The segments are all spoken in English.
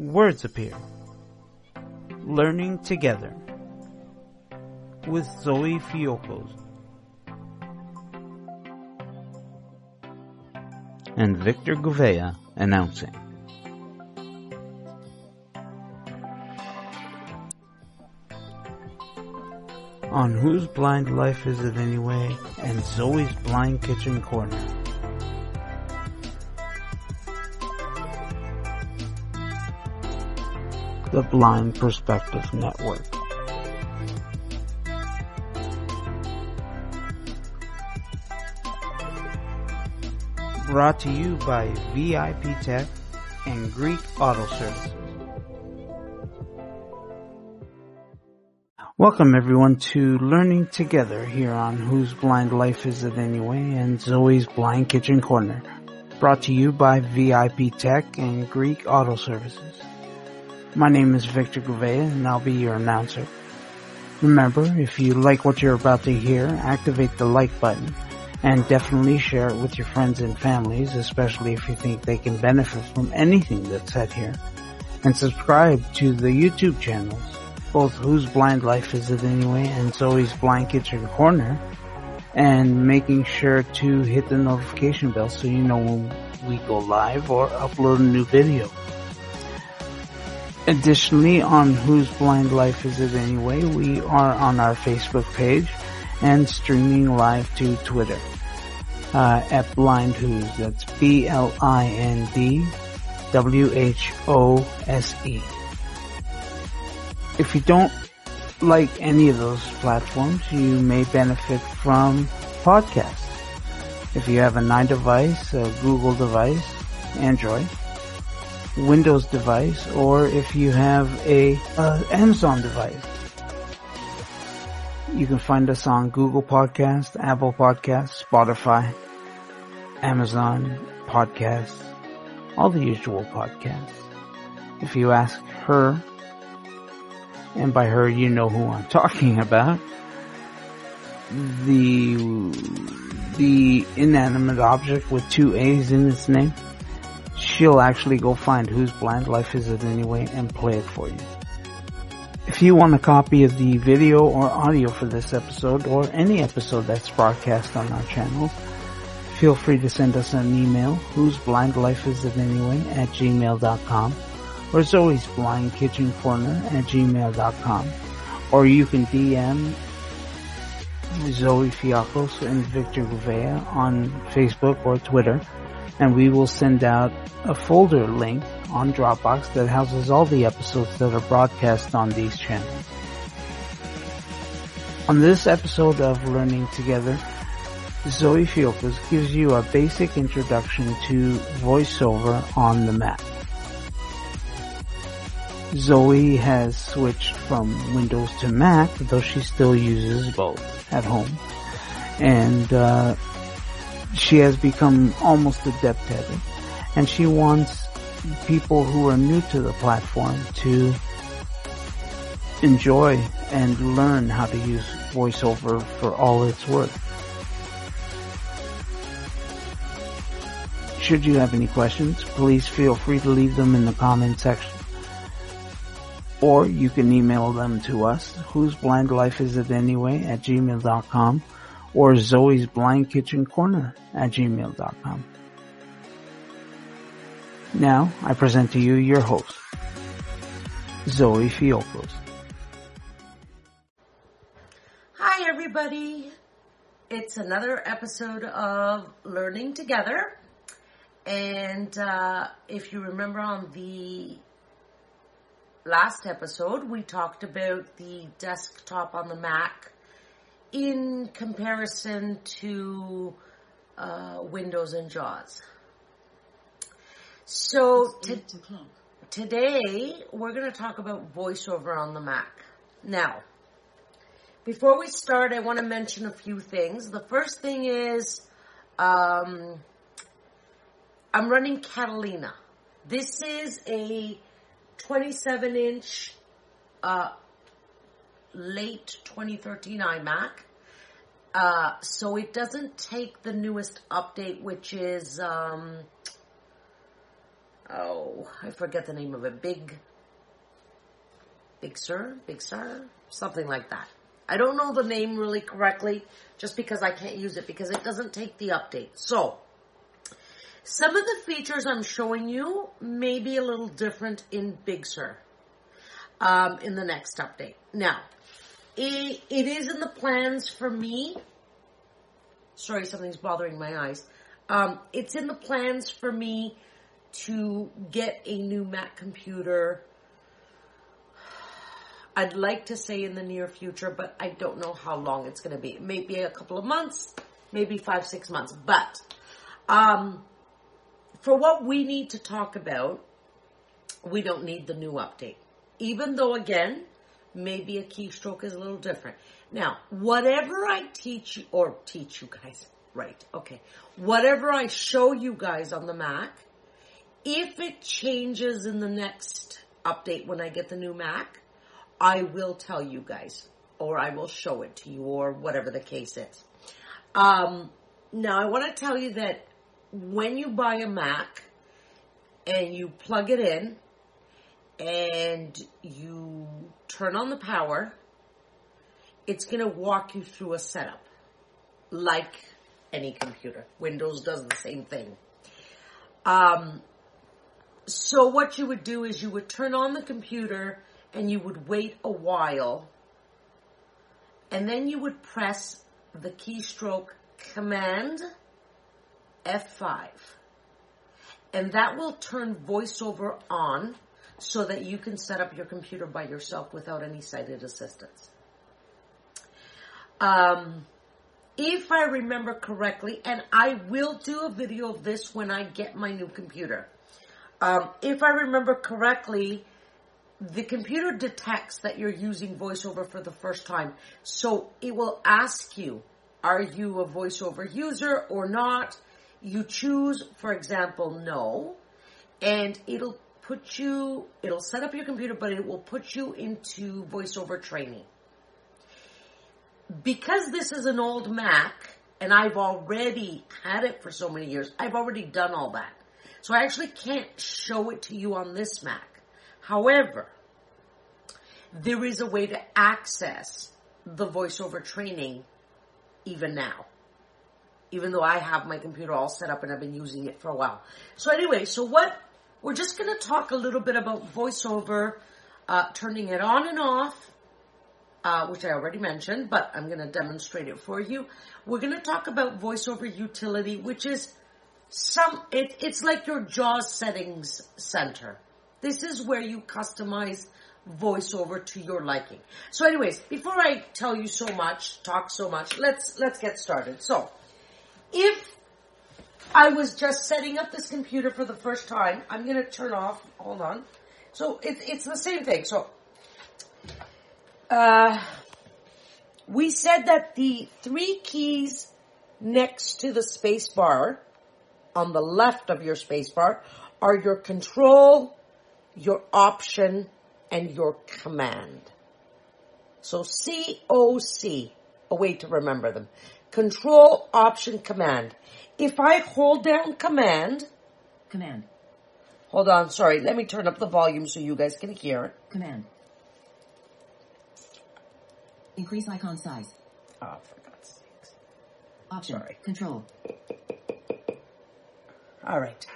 words appear. Learning together with Zoe Fiocos and Victor Gouveia announcing. On Whose Blind Life Is It Anyway? and Zoe's Blind Kitchen Corner. The Blind Perspective Network. Brought to you by VIP Tech and Greek Auto Services. Welcome everyone to Learning Together here on Whose Blind Life Is It Anyway and Zoe's Blind Kitchen Corner. Brought to you by VIP Tech and Greek Auto Services. My name is Victor Gouveia and I'll be your announcer. Remember, if you like what you're about to hear, activate the like button and definitely share it with your friends and families, especially if you think they can benefit from anything that's said here. And subscribe to the YouTube channels, both Whose Blind Life Is It Anyway and Zoe's Blind Kitchen Corner, and making sure to hit the notification bell so you know when we go live or upload a new video. Additionally, on Whose Blind Life Is It Anyway, we are on our Facebook page and streaming live to Twitter uh, at Blind Who's. That's B L I N D W H O S E. If you don't like any of those platforms, you may benefit from podcasts. If you have a nine device, a Google device, Android, Windows device, or if you have a Amazon device, you can find us on Google Podcast, Apple Podcast, Spotify, Amazon Podcasts, all the usual podcasts. If you ask her, and by her you know who I'm talking about, the the inanimate object with two A's in its name, she'll actually go find whose blind life is it anyway and play it for you. If you want a copy of the video or audio for this episode or any episode that's broadcast on our channel, feel free to send us an email, whose blind life is it anyway, at gmail.com, or Zoe's blind kitchen corner at gmail.com, or you can DM Zoe Fiacos and Victor Gouveia on Facebook or Twitter, and we will send out a folder link on Dropbox that houses all the episodes that are broadcast on these channels. On this episode of Learning Together, Zoe Fiocos gives you a basic introduction to VoiceOver on the Mac. Zoe has switched from Windows to Mac, though she still uses both at home. And uh, she has become almost adept at it. And she wants people who are new to the platform to enjoy and learn how to use VoiceOver for all it's worth. Should you have any questions, please feel free to leave them in the comment section. Or you can email them to us, whose blind life is it anyway at gmail.com or Zoe's blind kitchen corner at gmail.com. Now I present to you your host, Zoe Fiocos. Hi everybody. It's another episode of Learning Together. And uh, if you remember on the last episode, we talked about the desktop on the Mac in comparison to uh, Windows and JAWS. So to, today we're going to talk about VoiceOver on the Mac. Now, before we start, I want to mention a few things. The first thing is um, I'm running Catalina. This is a 27 inch uh, late 2013 iMac. Uh, so it doesn't take the newest update, which is um, oh, I forget the name of it. Big, Big Sur, Big Sur, something like that. I don't know the name really correctly, just because I can't use it because it doesn't take the update. So, some of the features I'm showing you may be a little different in Big Sur um, in the next update. Now, it, it is in the plans for me. Sorry, something's bothering my eyes. Um, it's in the plans for me to get a new Mac computer. I'd like to say in the near future, but I don't know how long it's going to be. Maybe a couple of months, maybe five, six months. But um, for what we need to talk about, we don't need the new update. Even though, again, maybe a keystroke is a little different. Now, whatever I teach you, or teach you guys, right, okay, whatever I show you guys on the Mac, if it changes in the next update when I get the new Mac, I will tell you guys, or I will show it to you, or whatever the case is. Um, now, I want to tell you that when you buy a Mac and you plug it in and you turn on the power, it's going to walk you through a setup like any computer. Windows does the same thing. Um, so what you would do is you would turn on the computer and you would wait a while and then you would press the keystroke command F5 and that will turn voiceover on so that you can set up your computer by yourself without any sighted assistance. Um, if I remember correctly, and I will do a video of this when I get my new computer. Um, if I remember correctly, the computer detects that you're using voiceover for the first time. So it will ask you, are you a voiceover user or not? You choose, for example, no, and it'll put you, it'll set up your computer, but it will put you into voiceover training. Because this is an old Mac, and I've already had it for so many years, I've already done all that. So I actually can't show it to you on this Mac. However, there is a way to access the voiceover training even now. Even though I have my computer all set up and I've been using it for a while. So anyway, so what, we're just gonna talk a little bit about voiceover, uh, turning it on and off, uh, which I already mentioned, but I'm gonna demonstrate it for you. We're gonna talk about voiceover utility, which is some, it, it's like your JAWS settings center. This is where you customize voiceover to your liking. So anyways, before I tell you so much, talk so much, let's, let's get started. So, if I was just setting up this computer for the first time, I'm gonna turn off, hold on. So it's, it's the same thing. So, uh, we said that the three keys next to the space bar on the left of your space bar are your control, your option, and your command. So C O C, a way to remember them. Control, option, command. If I hold down command, Command. hold on, sorry, let me turn up the volume so you guys can hear it. Command. Increase icon size. Oh, for God's sakes. Option. Sorry. Control. Alright.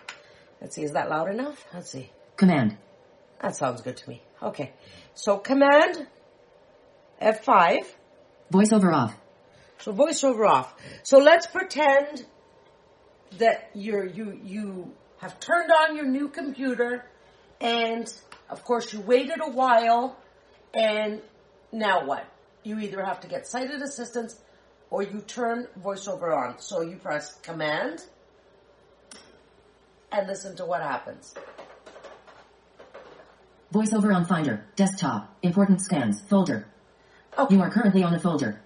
Let's see, is that loud enough? Let's see. Command. That sounds good to me. Okay. So command F5. Voiceover off. So voiceover off. So let's pretend that you're, you, you have turned on your new computer and of course you waited a while and now what? You either have to get sighted assistance or you turn voiceover on. So you press command and listen to what happens. Voiceover on Finder. Desktop. Important scans. Folder. Okay. You are currently on a folder.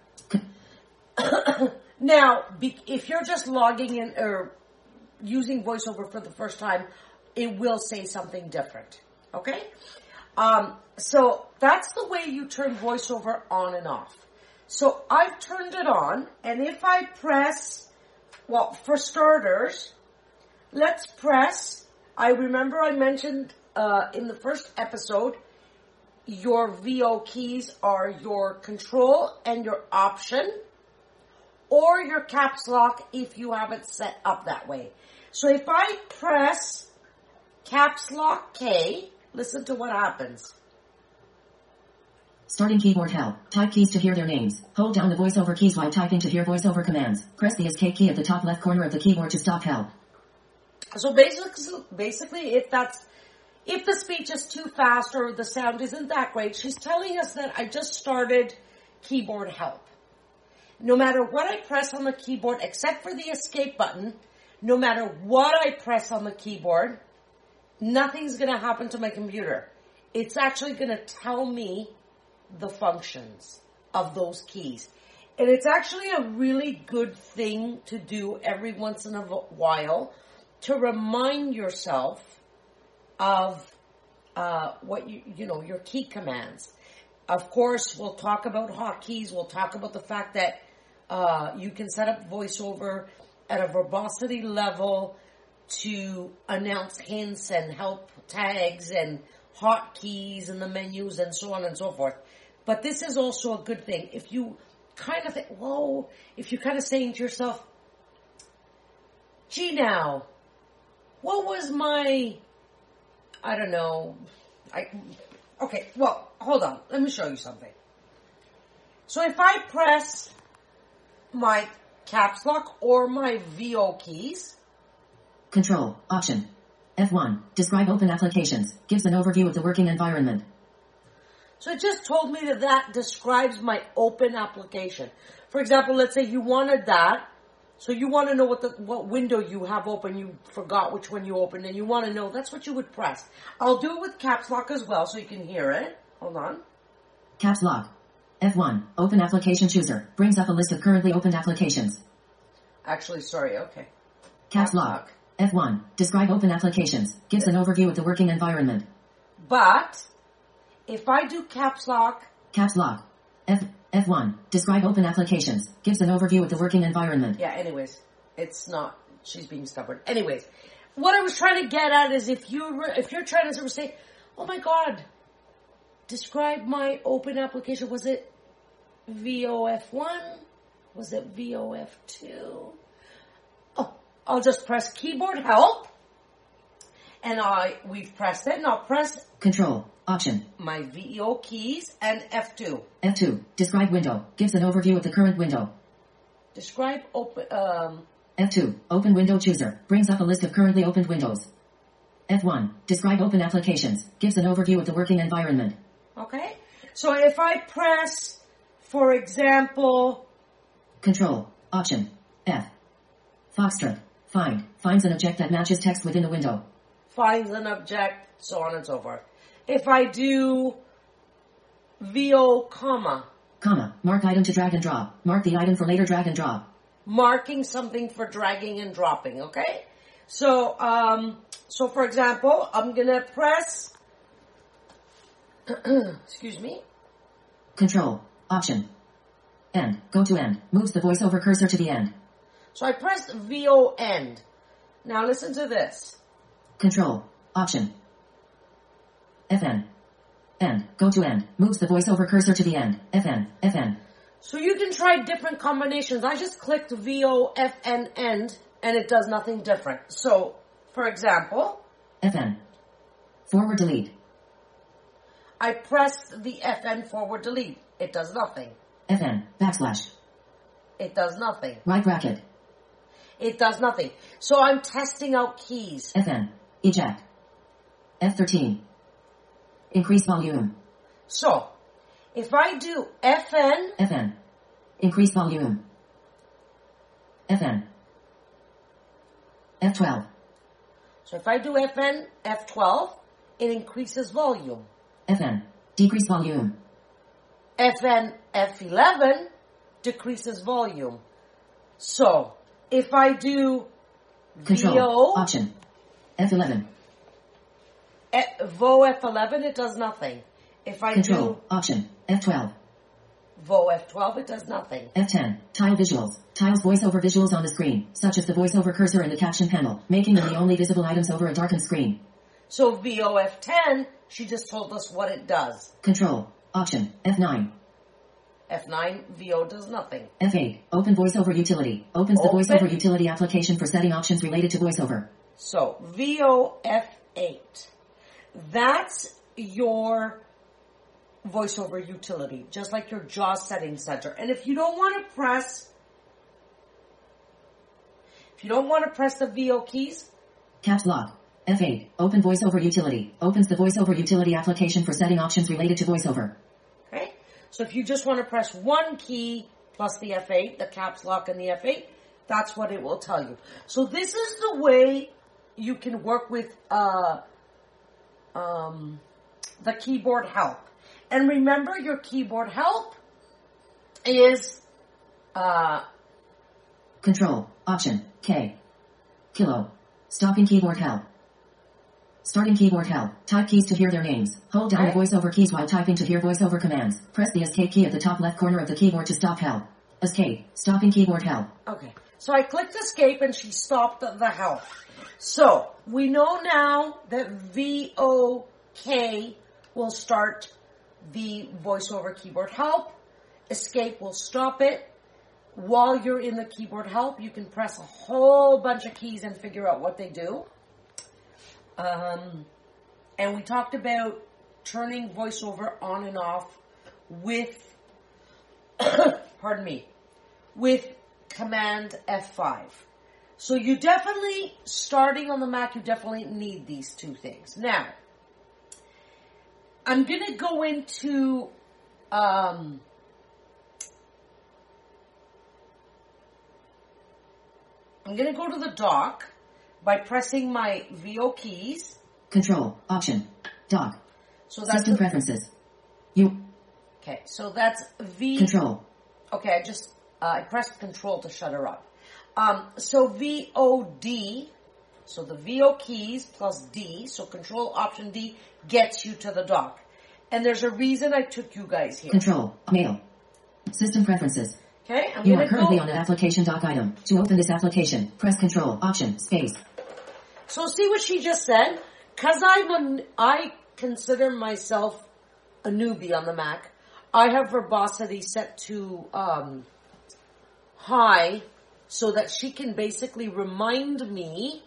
Now, if you're just logging in or using VoiceOver for the first time, it will say something different. Okay? Um, so that's the way you turn VoiceOver on and off. So I've turned it on, and if I press, well, for starters, let's press I remember I mentioned uh, in the first episode, your VO keys are your control and your option, or your caps lock if you have it set up that way. So if I press caps lock K, listen to what happens. Starting keyboard help. Type keys to hear their names. Hold down the voiceover keys while typing to hear voiceover commands. Press the escape key at the top left corner of the keyboard to stop help. So basically, basically, if that's if the speech is too fast or the sound isn't that great, she's telling us that I just started keyboard help. No matter what I press on the keyboard, except for the escape button, no matter what I press on the keyboard, nothing's going to happen to my computer. It's actually going to tell me the functions of those keys. And it's actually a really good thing to do every once in a while to remind yourself of uh, what you, you know, your key commands. Of course, we'll talk about hotkeys. We'll talk about the fact that uh, you can set up voiceover at a verbosity level to announce hints and help tags and hotkeys and the menus and so on and so forth. But this is also a good thing. If you kind of think, whoa, if you're kind of saying to yourself, gee now, what was my, I don't know, I, okay, well, hold on, let me show you something. So if I press my caps lock or my VO keys, Control, Option, F1, describe open applications, gives an overview of the working environment. So it just told me that that describes my open application. For example, let's say you wanted that. So you want to know what the, what window you have open, you forgot which one you opened, and you want to know, that's what you would press. I'll do it with caps lock as well, so you can hear it. Hold on. Caps lock. F1, open application chooser, brings up a list of currently opened applications. Actually, sorry, okay. Caps lock. F1, describe open applications, gives an overview of the working environment. But, if I do caps lock, Caps lock. F, F1, describe open applications, gives an overview of the working environment. yeah, anyways, it's not, she's being stubborn. Anyways, what I was trying to get at is if you, if you're trying to sort of say, oh my god, describe my open application, was it VOF1? Was it VOF2? Oh, I'll just press keyboard help. And I, we've pressed it, and I'll press Control, Option, my VO keys and F2. F2, describe window, gives an overview of the current window. Describe open, um, F2, open window chooser, brings up a list of currently opened windows. F1, describe open applications, gives an overview of the working environment. Okay? So if I press, for example, Control, Option, F. Foxtrot, find, finds an object that matches text within the window. finds an object, so on and so forth. If I do VO comma, Comma, mark item to drag and drop, mark the item for later drag and drop. marking something for dragging and dropping, okay? So, um, so for example, I'm gonna press, excuse me, Control, Option, End, go to end, moves the voiceover cursor to the end. so I pressed VO end. Now listen to this. Control, Option, FN, End, go to end, moves the voiceover cursor to the end. FN, FN. So you can try different combinations. I just clicked VO FN end and it does nothing different. So, for example, FN. Forward delete. I press the FN forward delete. It does nothing. FN. Backslash. It does nothing. Right bracket. It does nothing. So I'm testing out keys. FN. Eject. F13. Increase volume. So, if I do FN, FN. Increase volume. FN. F12. so if I do FN F12, it increases volume. FN. Decrease volume. FN F11 decreases volume. So, if I do Control. VO, Option. F11. eh, VO F11, it does nothing. If I Control. do Option. F12. Vo F12, it does nothing. F10. Tile visuals. Tiles voiceover visuals on the screen, such as the voiceover cursor and the caption panel, making them the only visible items over a darkened screen. So Vo F10, she just told us what it does. Control. Option. F9. F9, VO does nothing. F8. Open voiceover utility. Opens the voiceover utility application for setting options related to voiceover. So VO F8. That's your voiceover utility, just like your JAWS settings center. And if you don't want to press, if you don't want to press the VO keys, Caps lock. F8. Open voiceover utility. Opens the voiceover utility application for setting options related to voiceover. okay? So if you just want to press one key plus the F8, the caps lock and the F8, that's what it will tell you. So this is the way you can work with, uh, um, the keyboard help. And remember your keyboard help is, uh, Control. Option. K. Kilo. Stopping keyboard help. Starting keyboard help. Type keys to hear their names. Hold down the voiceover keys while typing to hear voiceover commands. Press the escape key at the top left corner of the keyboard to stop help. Escape. Stopping keyboard help. Okay. So I clicked escape and she stopped the, help. So we know now that VOK will start the voiceover keyboard help. Escape will stop it. While you're in the keyboard help, you can press a whole bunch of keys and figure out what they do. Um, and we talked about turning voiceover on and off with, pardon me, with Command F5. So you definitely, starting on the Mac, you definitely need these two things. Now, I'm gonna go into, um, I'm gonna go to the dock by pressing my VO keys. Control. Option. Dock. So that's System preferences. You. okay. So that's V. Control. Okay, I just uh, I pressed Control to shut her up. Um, so VOD, so the VO keys plus D, so Control Option D gets you to the dock. And there's a reason I took you guys here. Control. Mail. System preferences. Okay, I'm You are currently go. on an application dock item. To open this application, press Control. Option. Space. So see what she just said? Cause I'm a, I consider myself a newbie on the Mac. I have verbosity set to, um, high so that she can basically remind me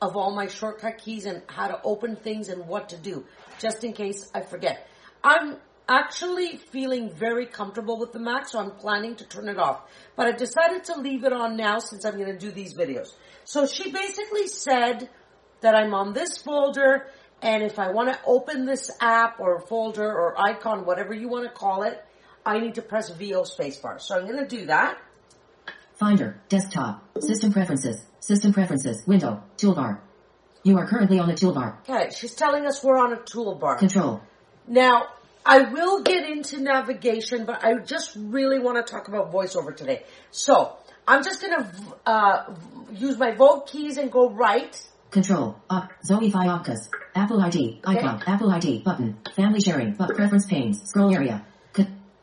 of all my shortcut keys and how to open things and what to do, just in case I forget. I'm actually feeling very comfortable with the Mac, so I'm planning to turn it off. But I decided to leave it on now since I'm going to do these videos. So she basically said that I'm on this folder, and if I want to open this app or folder or icon, whatever you want to call it, I need to press VO spacebar. So I'm going to do that. Finder. Desktop. System preferences. System preferences. Window. Toolbar. You are currently on the toolbar. Okay, she's telling us we're on a toolbar. Control. Now, I will get into navigation, but I just really want to talk about voiceover today. So, I'm just gonna, uh, use my VO keys and go right. Control. Op. Zoe Fi Opcas. Apple ID. Icon. Apple ID. Button. Family sharing. But preference panes. Scroll area.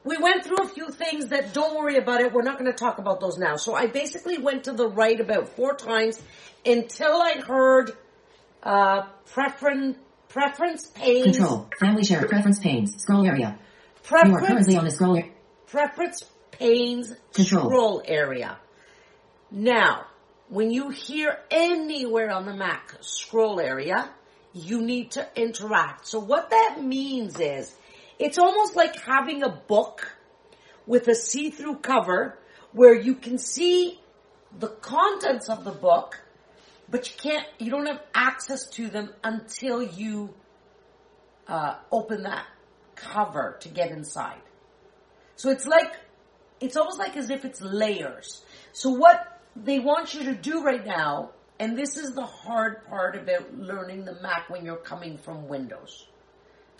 We went through a few things that don't worry about it. We're not going to talk about those now. So I basically went to the right about four times until I heard, uh, preference, preference panes. Control. Family share. Preference panes. Scroll area. You are Preference currently on the scroll area. preference panes Control. scroll area. Now, when you hear anywhere on the Mac scroll area, you need to interact. So what that means is, it's almost like having a book with a see-through cover where you can see the contents of the book, but you can't, you don't have access to them until you uh, open that cover to get inside. So it's like, it's almost like as if it's layers. So what they want you to do right now, and this is the hard part about learning the Mac when you're coming from Windows.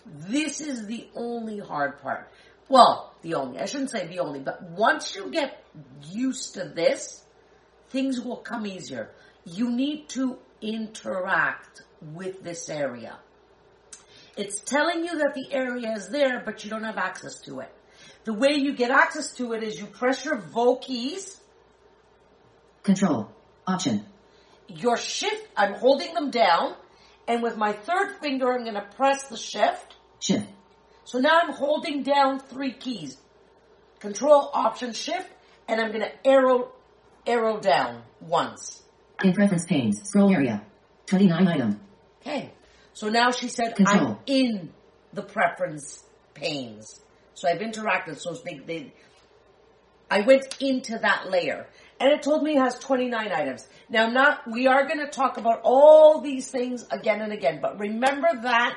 This is the only hard part. Well, the only, I shouldn't say the only, but once you get used to this, things will come easier. You need to interact with this area. It's telling you that the area is there, but you don't have access to it. The way you get access to it is you press your VO keys, Control. Option. your shift, I'm holding them down, and with my third finger I'm gonna press the shift. Shift. So now I'm holding down three keys. Control, Option, Shift, and I'm gonna arrow, arrow down once. In preference panes. Scroll area. 29 item. Okay. So now she said Control. I'm in the preference panes. So I've interacted. So they, they, I went into that layer. And it told me it has 29 items. Now I'm not, we are going to talk about all these things again and again, but remember that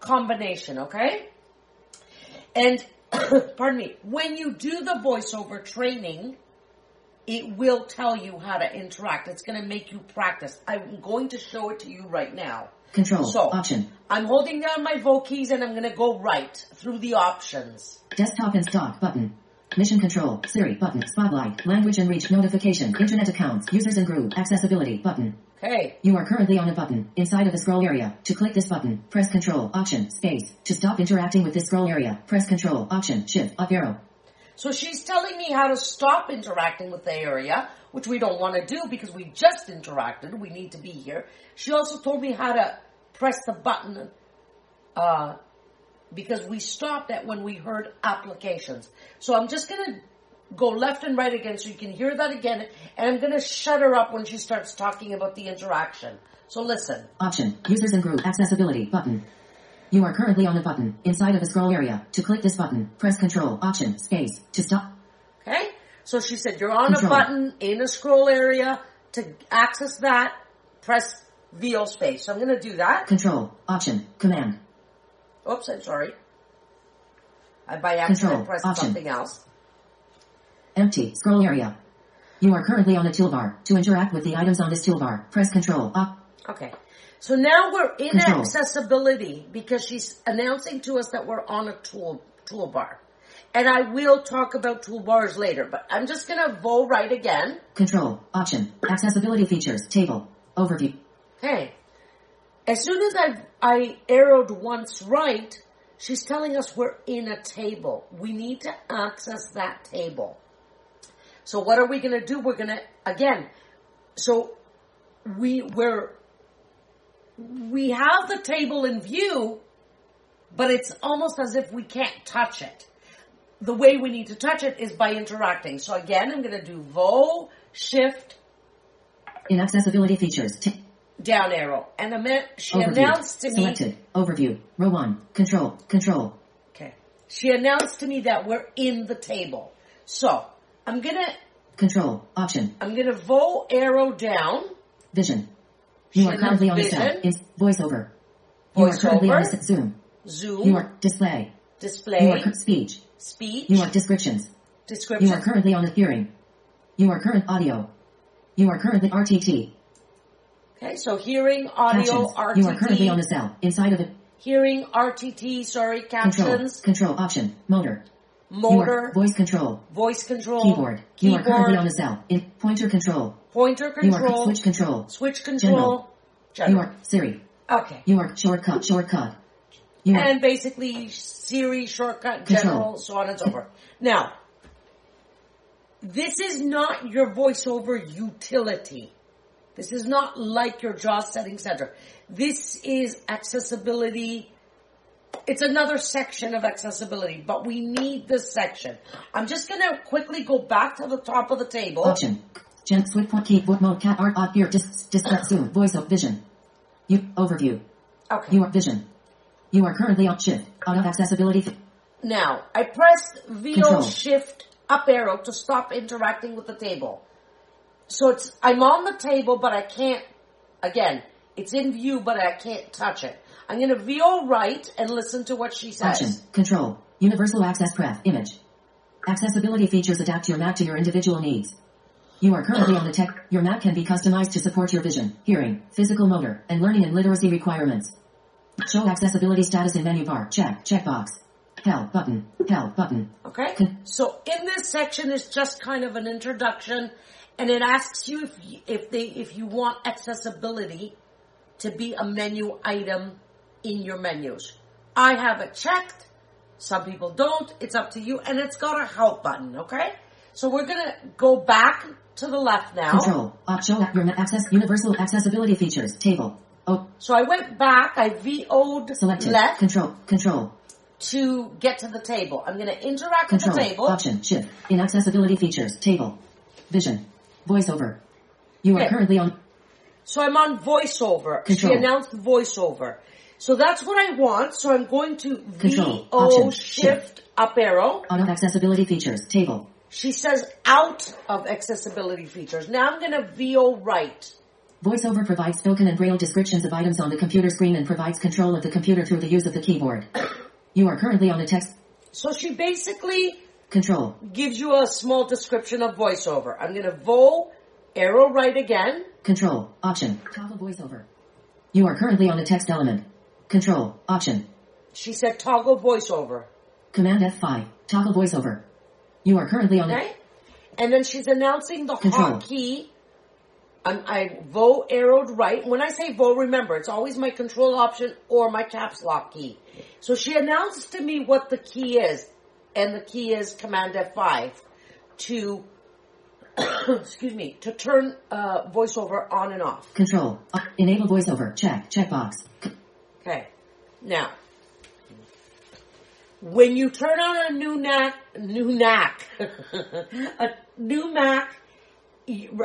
combination, okay? And, pardon me, when you do the voiceover training, it will tell you how to interact. It's going to make you practice. I'm going to show it to you right now. Control. So, Option. I'm holding down my VO keys and I'm going to go right through the options. Desktop and stock button. Mission control. Siri button. Spotlight. Language and reach notification. Internet accounts. Users and group. Accessibility button. Okay. You are currently on a button inside of the scroll area. To click this button, press Control Option Space. To stop interacting with this scroll area, press Control Option Shift up arrow. So she's telling me how to stop interacting with the area, which we don't want to do because we just interacted. We need to be here. She also told me how to press the button, uh, because we stopped at when we heard applications. So I'm just gonna go left and right again so you can hear that again, and I'm gonna shut her up when she starts talking about the interaction. So listen. Option Users and group accessibility button. You are currently on a button inside of the scroll area. To click this button, press Control Option Space. To stop. Okay? So she said you're on Control. a button in a scroll area. To access that, press VO space. So I'm going to do that. Control Option Command. Oops, I'm sorry. I by accident Control, pressed option. something else. Empty scroll area. You are currently on a toolbar. To interact with the items on this toolbar, press Control Up. Okay. So now we're in accessibility because she's announcing to us that we're on a tool toolbar. And I will talk about toolbars later, but I'm just going to VO right again. Control Option Accessibility features table overview. Hey, as soon as I I arrowed once right, she's telling us we're in a table. We need to access that table. So what are we going to do? We're going to again. So we we're we have the table in view, but it's almost as if we can't touch it. The way we need to touch it is by interacting. So again, I'm going to do Vo Shift In accessibility features. T- down arrow. And a minute, she overview. announced to me, Selected. Overview. Row 1. Control. Control. okay, she announced to me that we're in the table. So, I'm gonna, Control. Option. I'm gonna vo arrow down, Vision. You are currently on the cell. In voiceover. You are currently on Voiceover. the se- Zoom. zoom, You are display. Display. You are speech. speech, You are descriptions. You are currently on the hearing. You are current audio. You are currently RTT. okay, so hearing, audio, Captions. You are currently on the cell. Inside of it. hearing, RTT, sorry, Control. captions, Control. Option. Motor. Motor, voice control. voice control, Keyboard. You are currently on keyboard, the cell. In pointer control. pointer control, switch control. switch control, general. are Siri. Okay. You are shortcut. Shortcut. You and basically Siri shortcut Control. general, so on and so forth. Now, this is not your voiceover utility. This is not like your JAWS setting center. This is accessibility. It's another section of accessibility, but we need this section. I'm just gonna quickly go back to the top of the table. Option. Gen switch point keyboard mode cat art off here dis discuss zoom voice of vision. You overview. Okay. You are vision. You are currently on shift. Auto accessibility. Now, I pressed VO Control. shift up arrow to stop interacting with the table. So it's, I'm on the table, but I can't, again, it's in view, but I can't touch it. I'm gonna VO right and listen to what she says. Option. Control. Universal access pref image. Accessibility features adapt your Mac to your individual needs. You are currently on the tech. Your Mac can be customized to support your vision, hearing, physical motor, and learning and literacy requirements. Show accessibility status in menu bar. Check. Checkbox. Help button. Help button. Okay? So in this section is just kind of an introduction and it asks you if, you- if they, if you want accessibility to be a menu item in your menus. I have it checked. Some people don't. It's up to you. And it's got a help button, okay? So we're gonna go back to the left now. Control. Op show access universal accessibility features table. Oh, So I went back, I VO'd selected. left Control. Control. to get to the table. I'm gonna interact with the table. Option. Shift. Inaccessibility features table. Vision. Voiceover. You are currently on. So I'm on voiceover. She Control. announced voiceover. So that's what I want. So I'm going to Control. VO Option. shift up arrow. Auto accessibility features table. She says out of accessibility features. Now I'm gonna VO right. VoiceOver provides spoken and braille descriptions of items on the computer screen and provides control of the computer through the use of the keyboard. You are currently on a text So she basically control. gives you a small description of voiceover. I'm gonna VO arrow right again. Control. Option. Toggle voiceover. You are currently on a text element. Control. Option. She said toggle voiceover. Command F5. Toggle voiceover. You are currently on a Okay? And then she's announcing the Control. hotkey. I'm, I vo arrowed right. When I say vo, remember, it's always my control option or my caps lock key. So she announced to me what the key is. And the key is Command F5 to, excuse me, to turn uh, voiceover on and off. control. Enable voiceover. Check. Checkbox. C- Okay. Now, when you turn on a new Mac, new NAC, a new Mac,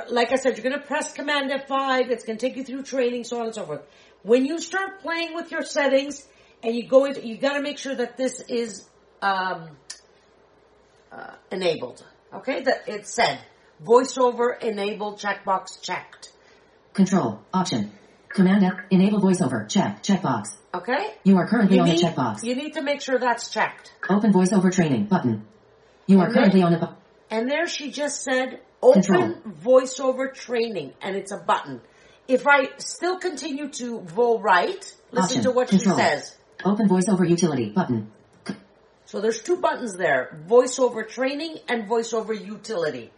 like I said, you're going to press Command F5. It's going to take you through training, so on and so forth. When you start playing with your settings and you go into, you got to make sure that this is um, uh, enabled. Okay, that it said voiceover enabled checkbox checked. Control. Option. Command F. Enable voiceover. Check. Checkbox. Okay, You are currently you on need checkbox. you need to make sure that's checked. Open voiceover training button. You are Okay. currently on the. bu- And there she just said open Control. voiceover training and it's a button. If I still continue to vo right, listen Option. to what Control. she says. open voiceover utility button. So there's two buttons there, voiceover training and voiceover utility.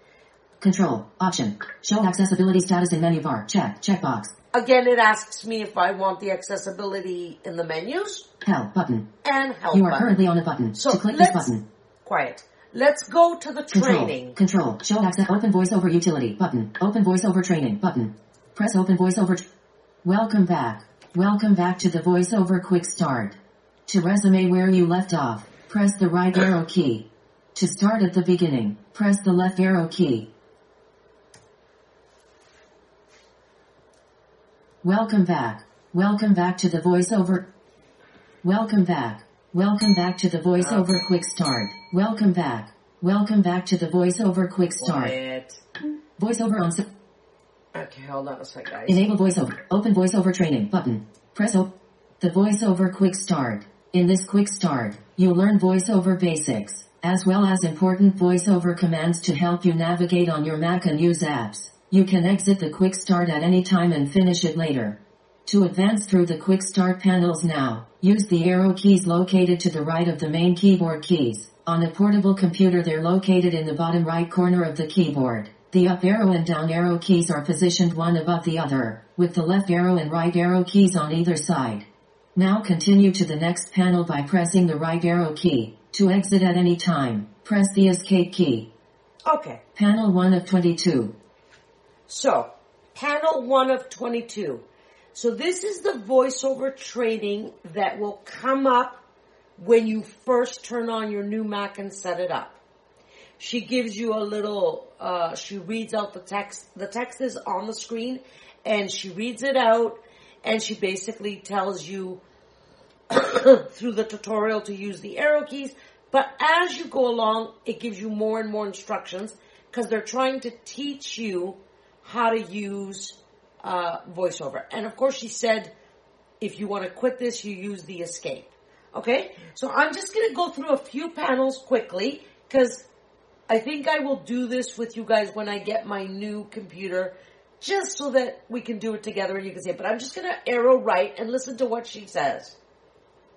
Control. Option. Show accessibility status in menu bar. Check. Checkbox. Again, it asks me if I want the accessibility in the menus Help button. and help You are button. currently on a button. So to click this button. Quiet. Let's go to the Control. training. Control. Show access. Open voiceover utility button. Open voiceover training button. Press open voiceover. Tr- Welcome back. Welcome back to the voiceover quick start. To resume where you left off, press the right arrow key. To start at the beginning, press the left arrow key. Welcome back. Welcome back to the voiceover. Welcome back. Welcome back to the voiceover quick start. Welcome back. Welcome back to the voiceover quick start. Quiet. Voiceover on. Okay, hold on a sec, guys. Enable voiceover. Open voiceover training button. Press op. The voiceover quick start. In this quick start, you'll learn voiceover basics, as well as important voiceover commands to help you navigate on your Mac and use apps. You can exit the quick start at any time and finish it later. To advance through the quick start panels now, use the arrow keys located to the right of the main keyboard keys. On a portable computer they're located in the bottom right corner of the keyboard. The up arrow and down arrow keys are positioned one above the other, with the left arrow and right arrow keys on either side. Now continue to the next panel by pressing the right arrow key. To exit at any time, press the escape key. Okay. Panel 1 of 22. So, panel one of 22. So this is the voiceover training that will come up when you first turn on your new Mac and set it up. She gives you a little, uh, she reads out the text. The text is on the screen and she reads it out and she basically tells you through the tutorial to use the arrow keys. But as you go along, it gives you more and more instructions because they're trying to teach you how to use uh, voiceover. And of course, she said if you want to quit this, you use the escape. Okay, so I'm just going to go through a few panels quickly because I think I will do this with you guys when I get my new computer, just so that we can do it together and you can see it. But I'm just going to arrow right and listen to what she says.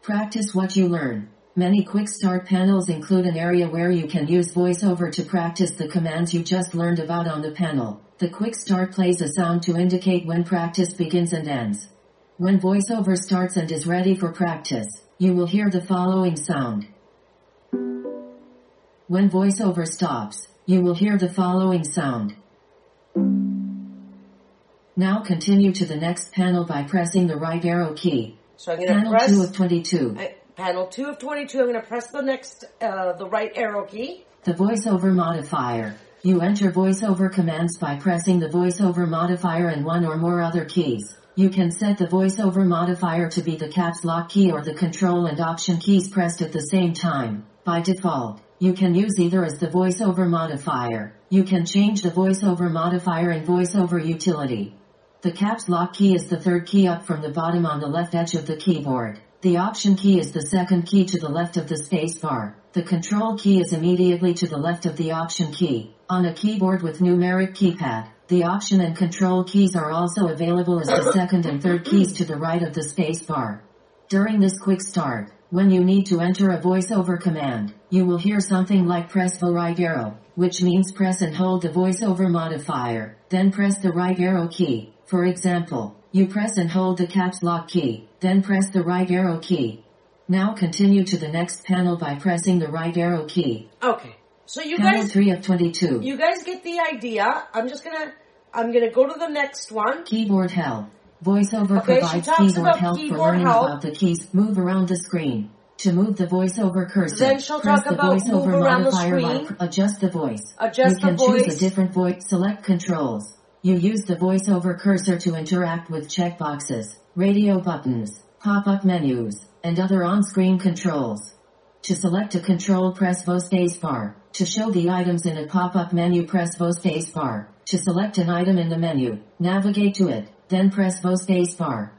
Practice what you learn. Many quick start panels include an area where you can use voiceover to practice the commands you just learned about on the panel. The quick start plays a sound to indicate when practice begins and ends. When voiceover starts and is ready for practice, you will hear the following sound. When voiceover stops, you will hear the following sound. Now continue to the next panel by pressing the right arrow key. So I'm going to Panel press 2 of 22. I- panel two of twenty-two. I'm going to press the next, uh, the right arrow key. The voiceover modifier. You enter voiceover commands by pressing the voiceover modifier and one or more other keys. You can set the voiceover modifier to be the caps lock key or the control and option keys pressed at the same time. By default, you can use either as the voiceover modifier. You can change the voiceover modifier in voiceover utility. The caps lock key is the third key up from the bottom on the left edge of the keyboard. The option key is the second key to the left of the space bar. The control key is immediately to the left of the option key. On a keyboard with numeric keypad, the option and control keys are also available as the second and third keys to the right of the space bar. During this quick start, when you need to enter a voiceover command, you will hear something like press the right arrow, which means press and hold the voiceover modifier, then press the right arrow key. For example, you press and hold the caps lock key, then press the right arrow key. Now continue to the next panel by pressing the right arrow key. Okay. So you Panel guys, 3 of 22. you guys get the idea. I'm just gonna, I'm gonna go to the next one. Keyboard help. VoiceOver Okay, provides keyboard help for learning help. about the keys. Move around the screen. To move the voiceover cursor, Then she'll press talk the about voiceover around the modifier screen. by adjust the voice. Adjust you can choose voice. a different voice. Select controls. You use the voiceover cursor to interact with checkboxes, radio buttons, pop-up menus, and other on-screen controls. To select a control, press Vo spacebar. To show the items in a pop-up menu, press Vo spacebar. To select an item in the menu, navigate to it, then press Vo spacebar.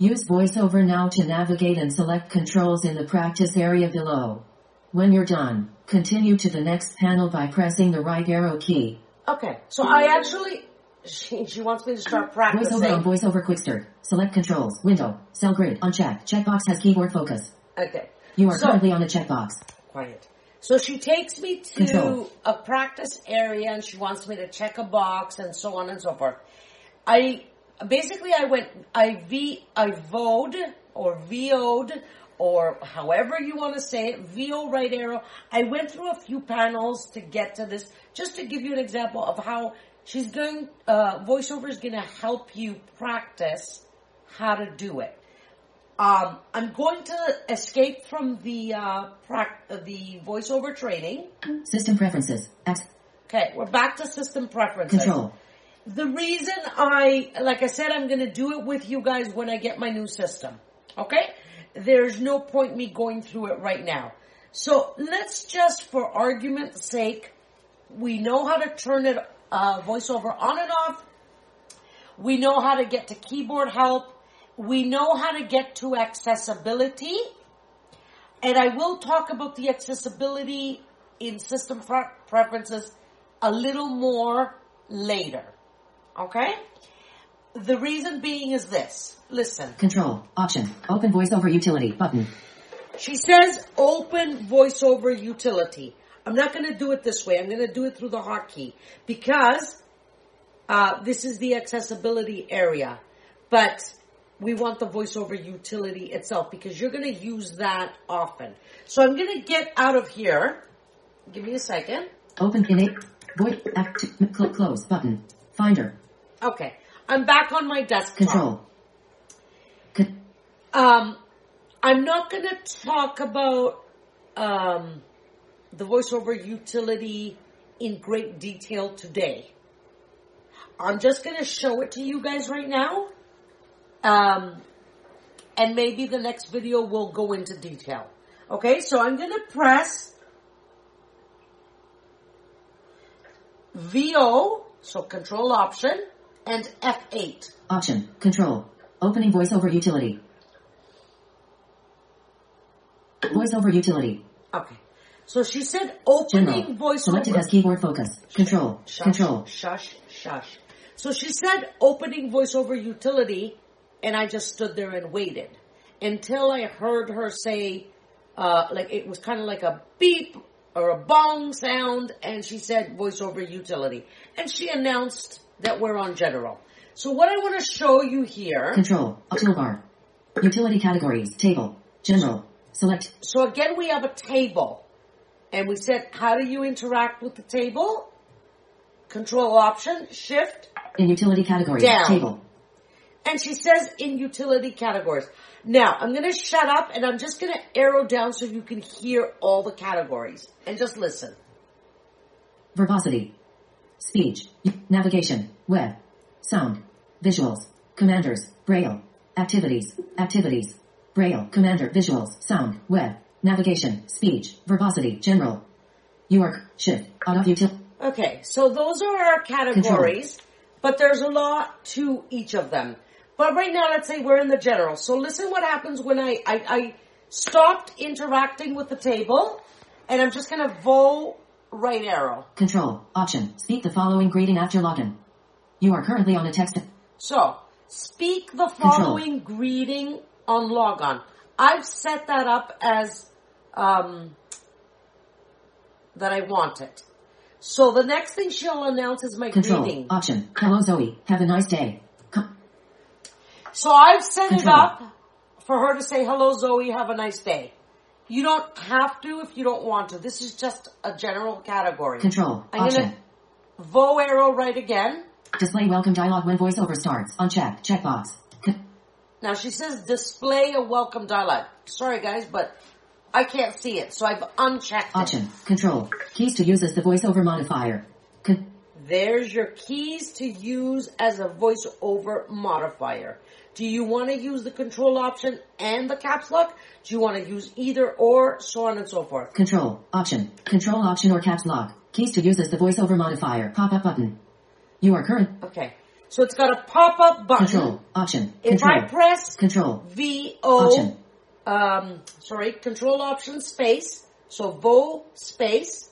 Use VoiceOver now to navigate and select controls in the practice area below. When you're done, continue to the next panel by pressing the right arrow key. Okay. So I actually, she, she wants me to start practicing. VoiceOver on VoiceOver Quick Start. Select controls, window, cell grid, unchecked. Checkbox has keyboard focus. Okay. You are So- currently on a checkbox. Quiet. So she takes me to Control. a practice area and she wants me to check a box and so on and so forth. I basically I went I v I voed or VO'd or however you want to say it, VO right arrow. I went through a few panels to get to this, just to give you an example of how she's going. Uh, voiceover is going to help you practice how to do it. Um, I'm going to escape from the uh, prac- uh, the voiceover training. System preferences. Okay, we're back to system preferences. Control. The reason I, like I said, I'm going to do it with you guys when I get my new system. Okay? There's no point me going through it right now. So let's just, for argument's sake, we know how to turn it, uh, voiceover on and off. We know how to get to keyboard help. We know how to get to accessibility. And I will talk about the accessibility in system pre- preferences a little more later. Okay? The reason being is this. Listen. Control. Option. Open VoiceOver utility button. She says open voiceover utility. I'm not going to do it this way. I'm going to do it through the hotkey because uh, this is the accessibility area. But we want the voiceover utility itself because you're going to use that often. So I'm going to get out of here. Give me a second. Open in a voice act close button. Finder. Okay. I'm back on my desktop. Control. Con- Um, I'm not going to talk about um, the voiceover utility in great detail today. I'm just going to show it to you guys right now. Um, and maybe the next video will go into detail. Okay, so I'm going to press VO, so control option, and F8. option. Control. Opening VoiceOver utility. VoiceOver utility. Okay. So she said opening General. voiceover. Selected as keyboard focus. Control. Shush, Control. Shush, shush. So she said opening voiceover utility, and I just stood there and waited until I heard her say, uh, like it was kind of like a beep or a bong sound, and she said voiceover utility, and she announced that we're on general. So what I want to show you here. Control. Toolbar. Utility categories. Table. General. Select. So again, we have a table. And we said, how do you interact with the table? Control option, shift, In utility categories. Down. Table. And she says in utility categories. Now, I'm gonna shut up and I'm just gonna arrow down so you can hear all the categories. And just listen. Verbosity. Speech. Navigation. Web. Sound. Visuals. Commanders. Braille. Activities. Activities. Braille. Commander. Visuals. Sound. Web. Navigation. Speech. Verbosity. General. York. Shift. Auto util. Okay, so those are our categories, but there's a lot to each of them. But right now, let's say we're in the general. So listen what happens when I, I, I stopped interacting with the table, and I'm just gonna vo right arrow. Control. Option. Speak the following greeting after login. You are currently on a text. So, speak the following greeting on logon. I've set that up as, um, that I want it. So the next thing she'll announce is my Control. greeting. Option. Hello Zoe. Have a nice day. So I've set it up for her to say, hello Zoe, have a nice day. You don't have to if you don't want to. This is just a general category. Control. I'm Option. gonna vo arrow right again. Display welcome dialog when voiceover starts. Unchecked. Checkbox. Now she says display a welcome dialog. Sorry guys, but I can't see it, so I've unchecked it. Option. Control. Keys to use as the voiceover modifier. Con- There's your keys to use as a voiceover modifier. Do you want to use the control option and the caps lock? Do you want to use either or, so on and so forth? Control. Option. Control option or caps lock. Keys to use as the voiceover modifier. Pop up button. You are current. Okay. So it's got a pop-up button. Control. Option. If Control. I press Control. VO, Option. um, sorry, control option space, so VO space,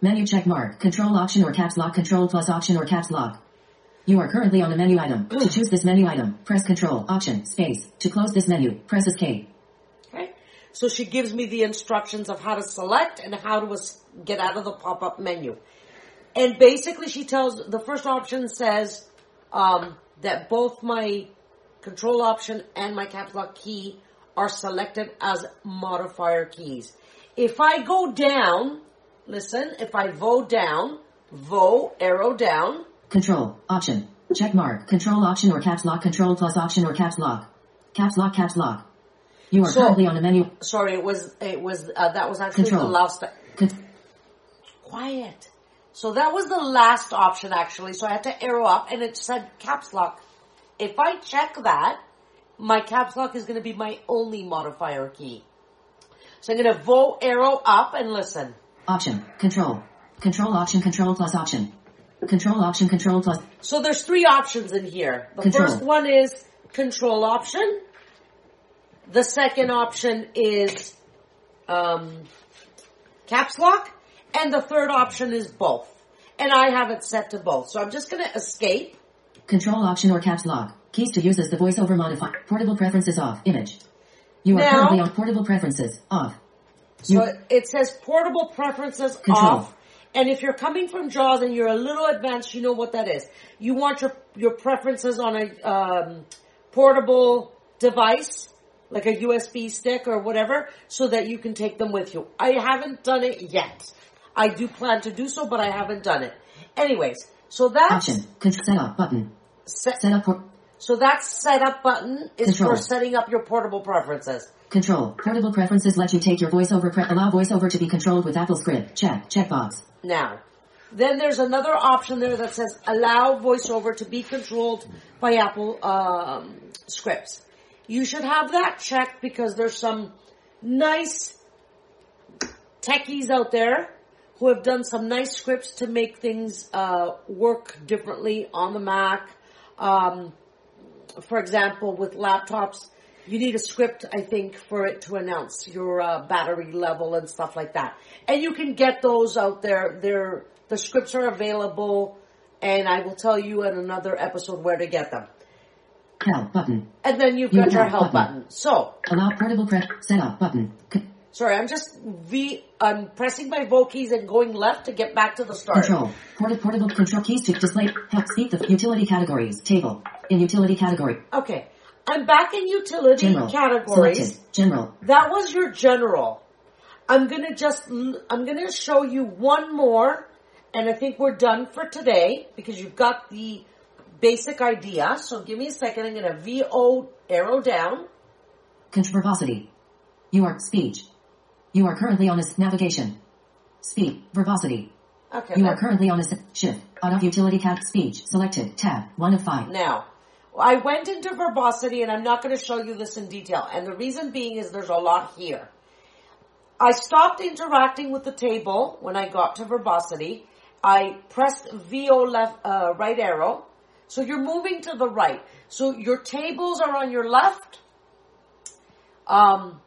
Menu check mark. Control option or caps lock. Control plus option or caps lock. You are currently on a menu item. to choose this menu item, press Control Option Space. To close this menu, press Escape. okay? So she gives me the instructions of how to select and how to get out of the pop-up menu. And basically she tells, the first option says, um, that both my control option and my caps lock key are selected as modifier keys. If I go down, listen, if I vo down, vo arrow down, Control Option check mark. Control option or caps lock. Control plus option or caps lock. Caps lock. Caps lock. You are So- currently on a menu. sorry, it was, it was, uh, that was actually Control. the last, Con- quiet. So that was the last option actually, so I had to arrow up and it said caps lock. If I check that, my caps lock is gonna be my only modifier key. So I'm gonna vo arrow up and listen. Option. Control. Control option. Control plus option. Control option. Control plus. So there's three options in here. The Control. first one is control option. The second option is um, caps lock, and the third option is both. And I have it set to both. So I'm just going to escape. Control option or caps lock. Keys to use as the voiceover modifier. Portable preferences off. Image. You are Now- currently on portable preferences off. So You- it- says portable preferences Control. off. And if you're coming from JAWS and you're a little advanced, you know what that is. You want your your preferences on a um, portable device, like a USB stick or whatever, so that you can take them with you. I haven't done it yet. I do plan to do so, but I haven't done it. Anyways, so that's Option. Control setup button. set, up port. so that setup button is Control. for setting up your portable preferences. Control. Portable preferences let you take your voiceover pre- allow voiceover to be controlled with Apple Script. Check. Checkbox. Now, then there's another option there that says allow voiceover to be controlled by Apple um, scripts. You should have that checked because there's some nice techies out there who have done some nice scripts to make things uh, work differently on the Mac. Um, for example, with laptops, you need a script, I think, for it to announce your uh, battery level and stuff like that. And you can get those out there. They're, the scripts are available, and I will tell you in another episode where to get them. Help button. And then you've You got your help button. button. So, Allow portable pre- setup button. Sorry, I'm just V, I'm pressing my vote keys and going left to get back to the start. control. Portable portable control keys to display. Help speak the utility categories table. In utility category. Okay. I'm back in utility General. categories. Selected. General. That was your general. I'm gonna just, I'm gonna show you one more, and I think we're done for today because you've got the basic idea. So give me a second. I'm gonna VO arrow down. Verbosity. You are speech. You are currently on a navigation. Speak. Verbosity. Okay. You are currently on a shift. Out of utility cat speech. Selected. Tab. One of five. Now, I went into verbosity and I'm not going to show you this in detail. And the reason being is there's a lot here. I stopped interacting with the table when I got to verbosity. I pressed VO left, uh, right arrow. So you're moving to the right. So your tables are on your left. Um,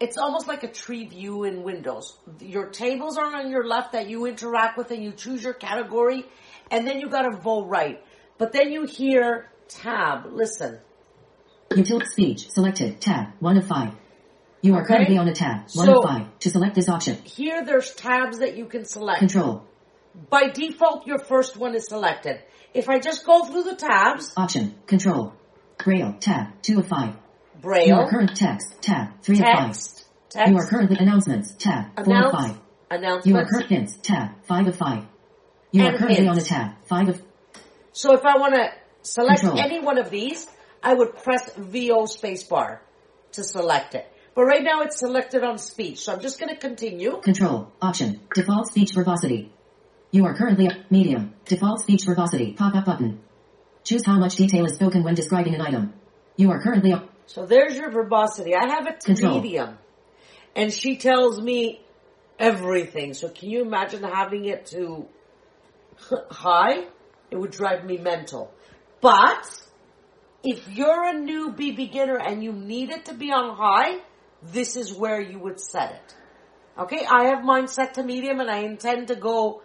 it's almost like a tree view in Windows. Your tables are on your left that you interact with and you choose your category and then you gotta vote right. But then you hear tab, listen. Utility speech. Selected. Tab. One of five. You are Okay. currently on a tab. One So- of five. To select this option. Here there's tabs that you can select. Control. By default, your first one is selected. If I just go through the tabs, Option. Control. Braille. Tab. Two of five. You Braille, are current text. Tab. Three of five. text, text, You are currently announcements. Tab. Four of announce, five. You are current hints. Tab. Five of five. You are And currently on a tab. Five of So if I want to select Control. any one of these, I would press VO spacebar to select it. But right now it's selected on speech, so I'm just going to continue. control. Option. Default speech verbosity. You are currently medium. Default speech verbosity. Pop up button. Choose how much detail is spoken when describing an item. You are currently So there's your verbosity. I have it to medium. And she tells me everything. So can you imagine having it to high? It would drive me mental. But if you're a newbie beginner and you need it to be on high, this is where you would set it. Okay, I have mine set to medium and I intend to go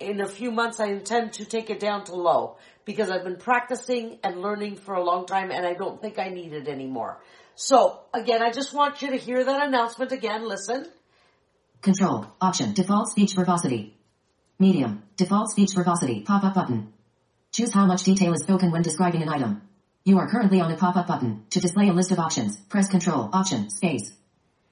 in a few months I intend to take it down to low because I've been practicing and learning for a long time and I don't think I need it anymore. So again, I just want you to hear that announcement again. Listen. control. Option. Default speech verbosity. Medium. Default speech verbosity. Pop up button. Choose how much detail is spoken when describing an item. You are currently on a pop up button. To display a list of options, press control. Option. Space.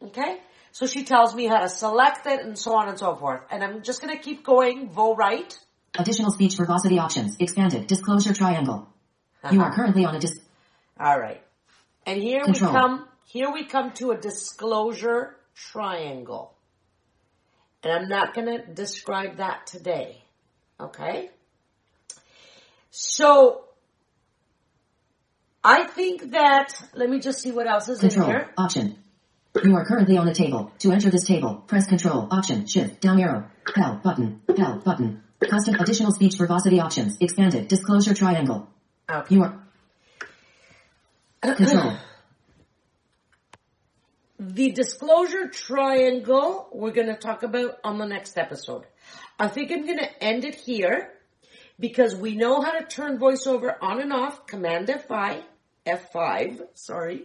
Okay. So she tells me how to select it and so on and so forth. And I'm just going to keep going. Vo right. Additional speech verbosity options. Expanded. Disclosure triangle. You are uh-huh. currently on a dis- All right. And here Control. we come, here we come to a disclosure triangle. And I'm not going to describe that today. Okay? So, I think that, let me just see what else is in Control. here. Option. You are currently on a table. To enter this table, press Control. Option. Shift. Down arrow. Hell. Button. Hell. Button. Custom additional speech verbosity options. Expanded. Disclosure triangle. Okay. You are. Control. The disclosure triangle we're going to talk about on the next episode. I think I'm going to end it here because we know how to turn voiceover on and off. Command F5, F5, sorry.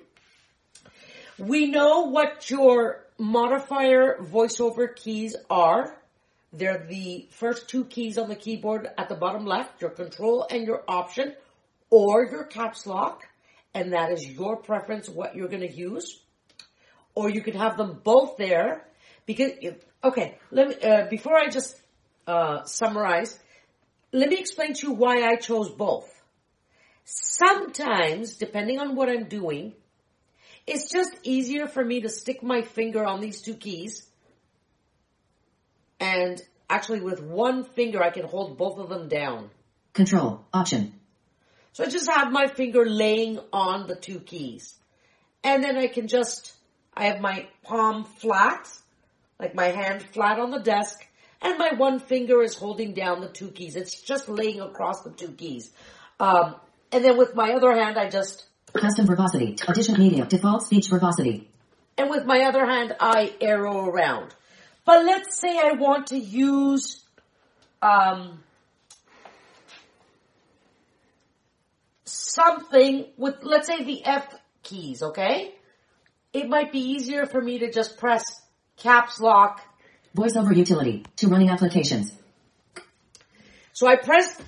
We know what your modifier voiceover keys are. They're the first two keys on the keyboard at the bottom left, your control and your option, or your caps lock, and that is your preference what you're going to use or you could have them both there because okay let me uh, before i just uh, summarize let me explain to you why i chose both sometimes depending on what i'm doing it's just easier for me to stick my finger on these two keys and actually with one finger i can hold both of them down Control. Option. so I just have my finger laying on the two keys. And then I can just, I have my palm flat, like my hand flat on the desk, and my one finger is holding down the two keys. It's just laying across the two keys. Um, and then with my other hand, I just, Custom verbosity. Addition medium. Default speech verbosity. and with my other hand, I arrow around. But let's say I want to use, um, something with, let's say the F keys, okay? It might be easier for me to just press caps lock. Voiceover utility. To running applications. So I pressed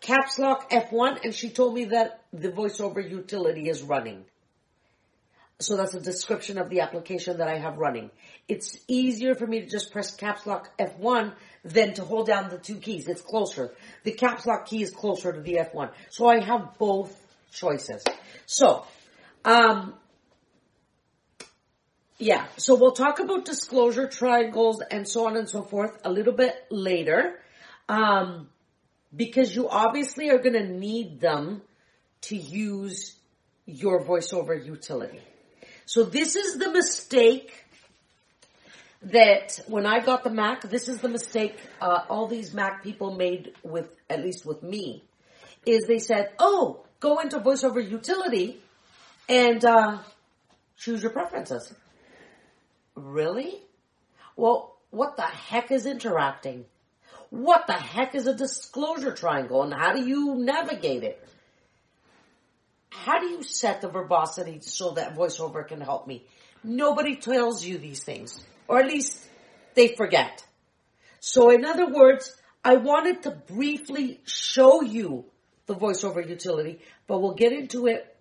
caps lock F1 and she told me that the voiceover utility is running. So that's a description of the application that I have running. It's easier for me to just press caps lock F1 than to hold down the two keys. It's closer. The caps lock key is closer to the F1. So I have both choices. So, um, yeah, so we'll talk about disclosure triangles and so on and so forth a little bit later. Um, because you obviously are going to need them to use your voiceover utility. So this is the mistake that when I got the Mac, this is the mistake uh, all these Mac people made with, at least with me, is they said, oh, go into voiceover utility and uh, choose your preferences. Really? Well, what the heck is interacting? What the heck is a disclosure triangle and how do you navigate it? How do you set the verbosity so that voiceover can help me? Nobody tells you these things, or at least they forget. So in other words, I wanted to briefly show you the voiceover utility, but we'll get into it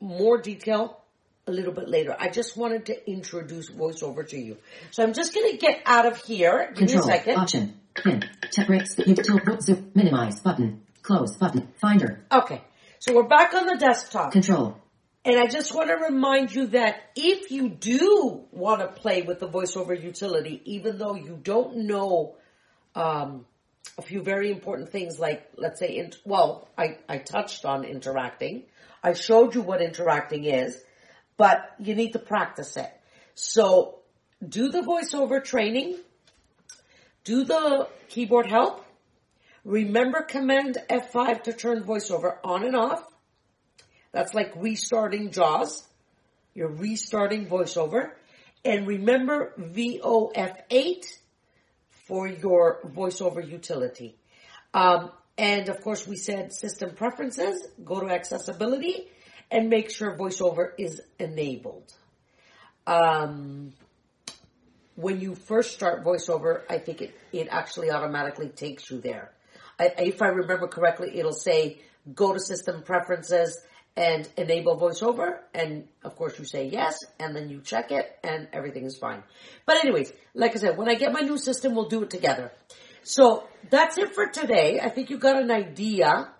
more detail a little bit later. I just wanted to introduce voiceover to you. So I'm just going to get out of here. Give Control. me a second. Option. Pin. Tap breaks. Tilt. Zoom. Minimize. Button. Close. Button. Finder. Okay. So we're back on the desktop. Control. And I just want to remind you that if you do want to play with the voiceover utility, even though you don't know um, a few very important things like, let's say, in, well, I, I touched on interacting. I showed you what interacting is, but you need to practice it. So do the voiceover training, do the keyboard help, remember command F5 to turn voiceover on and off. That's like restarting JAWS. You're restarting voiceover. And remember VOF8 for your voiceover utility. Um, and of course we said system preferences, go to accessibility and make sure voiceover is enabled. Um, when you first start voiceover, I think it, it actually automatically takes you there. I, if I remember correctly, it'll say go to system preferences and enable voiceover. And of course you say yes, and then you check it and everything is fine. But anyways, like I said, when I get my new system, we'll do it together. So that's it for today. I think you got an idea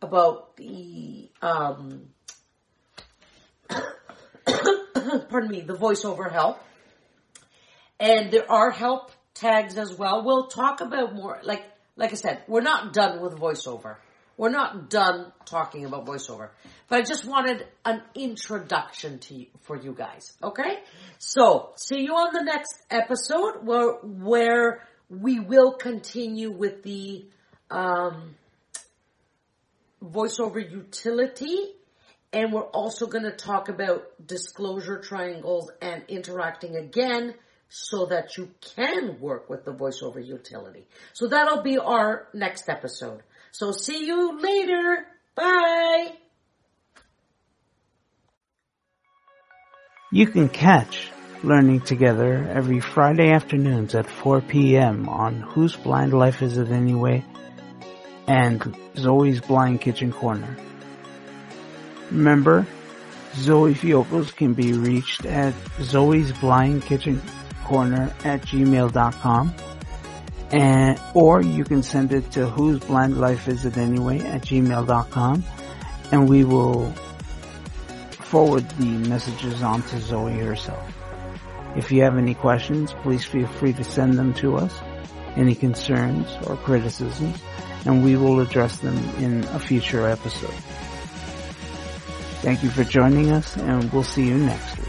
about the, um, pardon me, the voiceover help. And there are help tags as well. We'll talk about more, like, like I said, we're not done with voiceover. We're not done talking about voiceover, but I just wanted an introduction to you, for you guys. Okay. So see you on the next episode where, where we will continue with the, um, voiceover utility and we're also going to talk about disclosure triangles and interacting again so that you can work with the voiceover utility. So that'll be our next episode. So see you later. Bye. You can catch Learning Together every Friday afternoons at 4 p.m. on Whose Blind Life Is It Anyway? and Zoe's Blind Kitchen Corner. Remember, Zoe Fiocos can be reached at Zoe's Blind Kitchen Corner at gmail.com and or you can send it to whose blind life is it anyway at gmail.com and we will forward the messages on to Zoe herself. If you have any questions, please feel free to send them to us. Any concerns or criticisms, and we will address them in a future episode. Thank you for joining us, and we'll see you next week.